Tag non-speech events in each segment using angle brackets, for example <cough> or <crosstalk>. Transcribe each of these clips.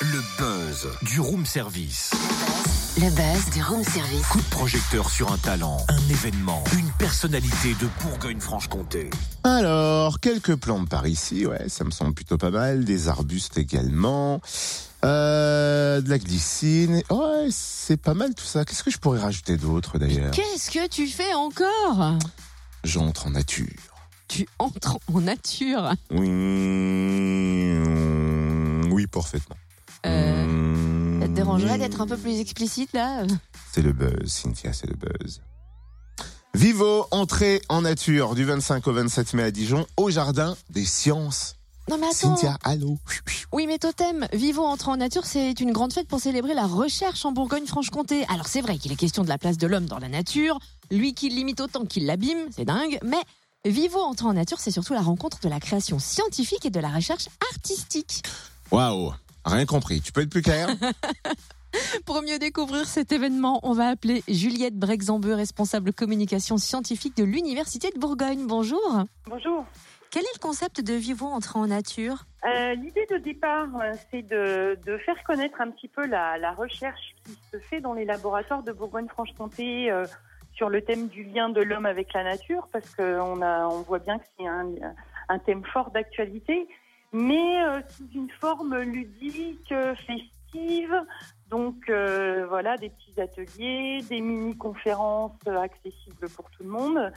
Le buzz du room service. Le buzz du room service. Coup de projecteur sur un talent, un événement, une personnalité de Bourgogne-Franche-Comté. Alors, quelques plantes par ici, ouais, ça me semble plutôt pas mal. Des arbustes également. Euh, de la glycine. Ouais, c'est pas mal tout ça. Qu'est-ce que je pourrais rajouter d'autre d'ailleurs? Qu'est-ce que tu fais encore? J'entre en nature. Tu entres en nature. Oui, oui, parfaitement. Euh, Mm, ça te dérangerait d'être un peu plus explicite là C'est le buzz, Cynthia, c'est le buzz. Vivo, entrée en nature du 25 au 27 mai à Dijon, au jardin des sciences. Non mais attends. Cynthia, allô Oui mais Totem, Vivo entre en nature, c'est une grande fête pour célébrer la recherche en Bourgogne-Franche-Comté. Alors c'est vrai qu'il est question de la place de l'homme dans la nature, lui qui limite autant qu'il l'abîme, c'est dingue, mais Vivo entre en nature, c'est surtout la rencontre de la création scientifique et de la recherche artistique. Waouh, rien compris. Tu peux être plus clair <laughs> Pour mieux découvrir cet événement, on va appeler Juliette Brexambeu, responsable communication scientifique de l'Université de Bourgogne. Bonjour. Bonjour. Quel est le concept de Vivo entrée en nature? Euh, L'idée de départ, euh, c'est de, de faire connaître un petit peu la, la recherche qui se fait dans les laboratoires de Bourgogne-Franche-Comté euh, sur le thème du lien de l'homme avec la nature, parce qu'on on voit bien que c'est un, thème fort d'actualité, mais euh, sous une forme ludique, euh, festive. Donc euh, voilà, des petits ateliers, des mini-conférences accessibles pour tout le monde.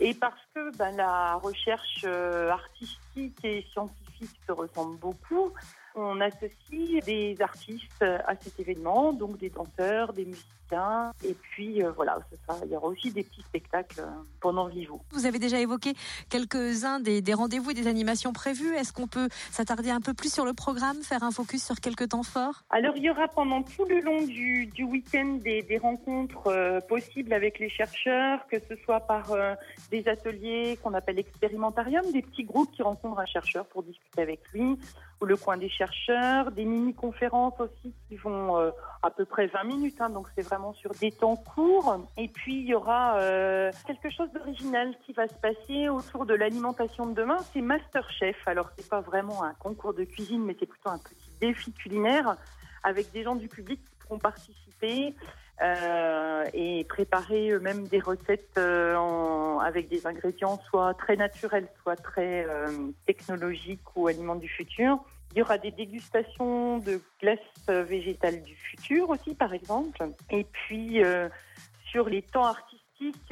Et parce que ben, la recherche artistique et scientifique se ressemble beaucoup, on associe des artistes à cet événement, donc des danseurs, des musiciens, et puis euh, voilà, sera- il y aura aussi des petits spectacles euh, pendant Vivo. Vous avez déjà évoqué quelques-uns des, des rendez-vous et des animations prévues. Est-ce qu'on peut s'attarder un peu plus sur le programme, faire un focus sur quelques temps forts? Alors, il y aura pendant tout le long du, du week-end des, des rencontres euh, possibles avec les chercheurs, que ce soit par euh, des ateliers qu'on appelle expérimentarium, des petits groupes qui rencontrent un chercheur pour discuter avec lui, le coin des chercheurs, des mini-conférences aussi qui vont euh, à peu près 20 minutes, hein, donc c'est vraiment sur des temps courts. Et puis, il y aura euh, quelque chose d'original qui va se passer autour de l'alimentation de demain, c'est Masterchef. Alors, c'est pas vraiment un concours de cuisine, mais c'est plutôt un petit défi culinaire avec des gens du public qui pourront participer euh, et préparer eux-mêmes des recettes avec des ingrédients soit très naturels, soit très technologiques ou aliments du futur. Il y aura des dégustations de glaces végétales du futur aussi, par exemple. Et puis, euh, sur les temps artistiques,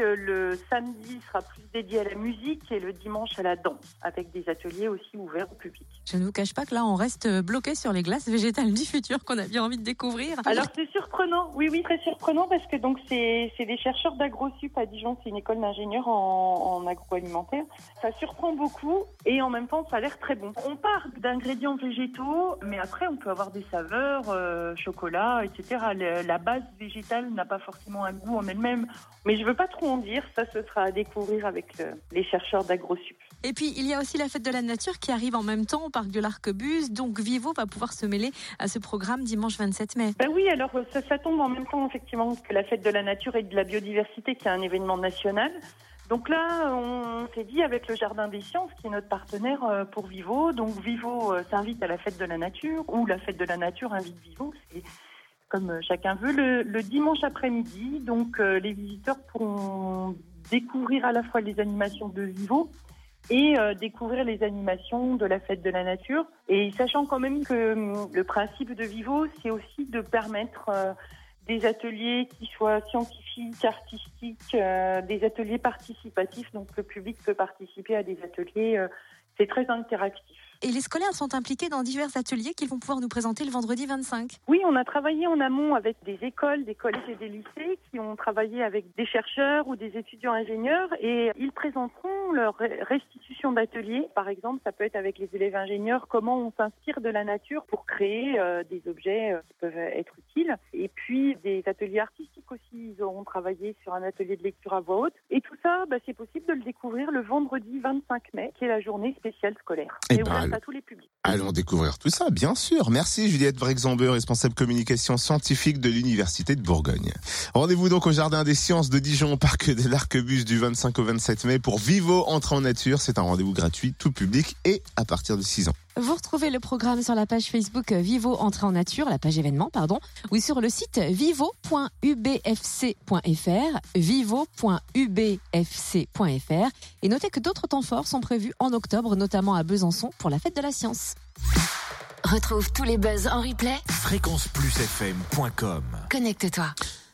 euh, le samedi sera plus dédié à la musique et le dimanche à la danse, avec des ateliers aussi ouverts au public. Je ne vous cache pas que là, on reste bloqué sur les glaces végétales du futur qu'on a bien envie de découvrir. Alors c'est surprenant, oui oui très surprenant parce que donc c'est c'est des chercheurs d'AgroSup à Dijon, c'est une école d'ingénieurs en, en agroalimentaire. Ça surprend beaucoup et en même temps ça a l'air très bon. On part d'ingrédients végétaux, mais après on peut avoir des saveurs, euh, chocolat, etc. Le- la base végétale n'a pas forcément un goût en elle-même, mais je veux pas trop en dire. Ça ce sera à découvrir avec le- les chercheurs d'AgroSup. Et puis, il y a aussi la fête de la nature qui arrive en même temps au parc de l'Arquebuse. Donc, Vivo va pouvoir se mêler à ce programme dimanche 27 mai. Ben oui, alors euh, ça, ça tombe en même temps effectivement que la fête de la nature et de la biodiversité, qui est un événement national. Donc là, on s'est dit avec le Jardin des Sciences, qui est notre partenaire euh, pour Vivo. Donc Vivo euh, s'invite à la fête de la nature, ou la fête de la nature invite Vivo. C'est comme euh, chacun veut, le, dimanche après-midi. Donc euh, les visiteurs pourront découvrir à la fois les animations de Vivo et euh, découvrir les animations de la fête de la nature. Et sachant quand même que hum, le principe de Vivo, c'est aussi de permettre des ateliers qui soient scientifiques, artistiques, des ateliers participatifs. Donc le public peut participer à des ateliers. c'est très interactif. Et les scolaires sont impliqués dans divers ateliers qu'ils vont pouvoir nous présenter le vendredi 25. Oui, on a travaillé en amont avec des écoles, des collèges et des lycées qui ont travaillé avec des chercheurs ou des étudiants ingénieurs et ils présenteront leur restitution d'ateliers. Par exemple, ça peut être avec les élèves ingénieurs comment on s'inspire de la nature pour créer euh, des objets euh, qui peuvent être utiles. Et puis des ateliers artistiques aussi. Ils auront travaillé sur un atelier de lecture à voix haute. Et tout ça, bah, c'est possible de le découvrir le vendredi 25 mai, qui est la journée spéciale scolaire. Eh ben à tous les publics. Allons découvrir tout ça, bien sûr. Merci Juliette Brexamber, responsable communication scientifique de l'Université de Bourgogne. Rendez-vous donc au Jardin des Sciences de Dijon, au parc de l'Arquebus du 25 au 27 mai pour Vivo Entrée en Nature. C'est un rendez-vous gratuit, tout public et à partir de 6 ans. Vous retrouvez le programme sur la page Facebook Vivo Entrée en Nature, la page événement, pardon, ou sur le site vivo.ubfc.fr, vivo.ubfc.fr. Et notez que d'autres temps forts sont prévus en octobre, notamment à Besançon pour la fête de la science. Retrouve tous les buzz en replay. Fréquenceplusfm.com Connecte-toi.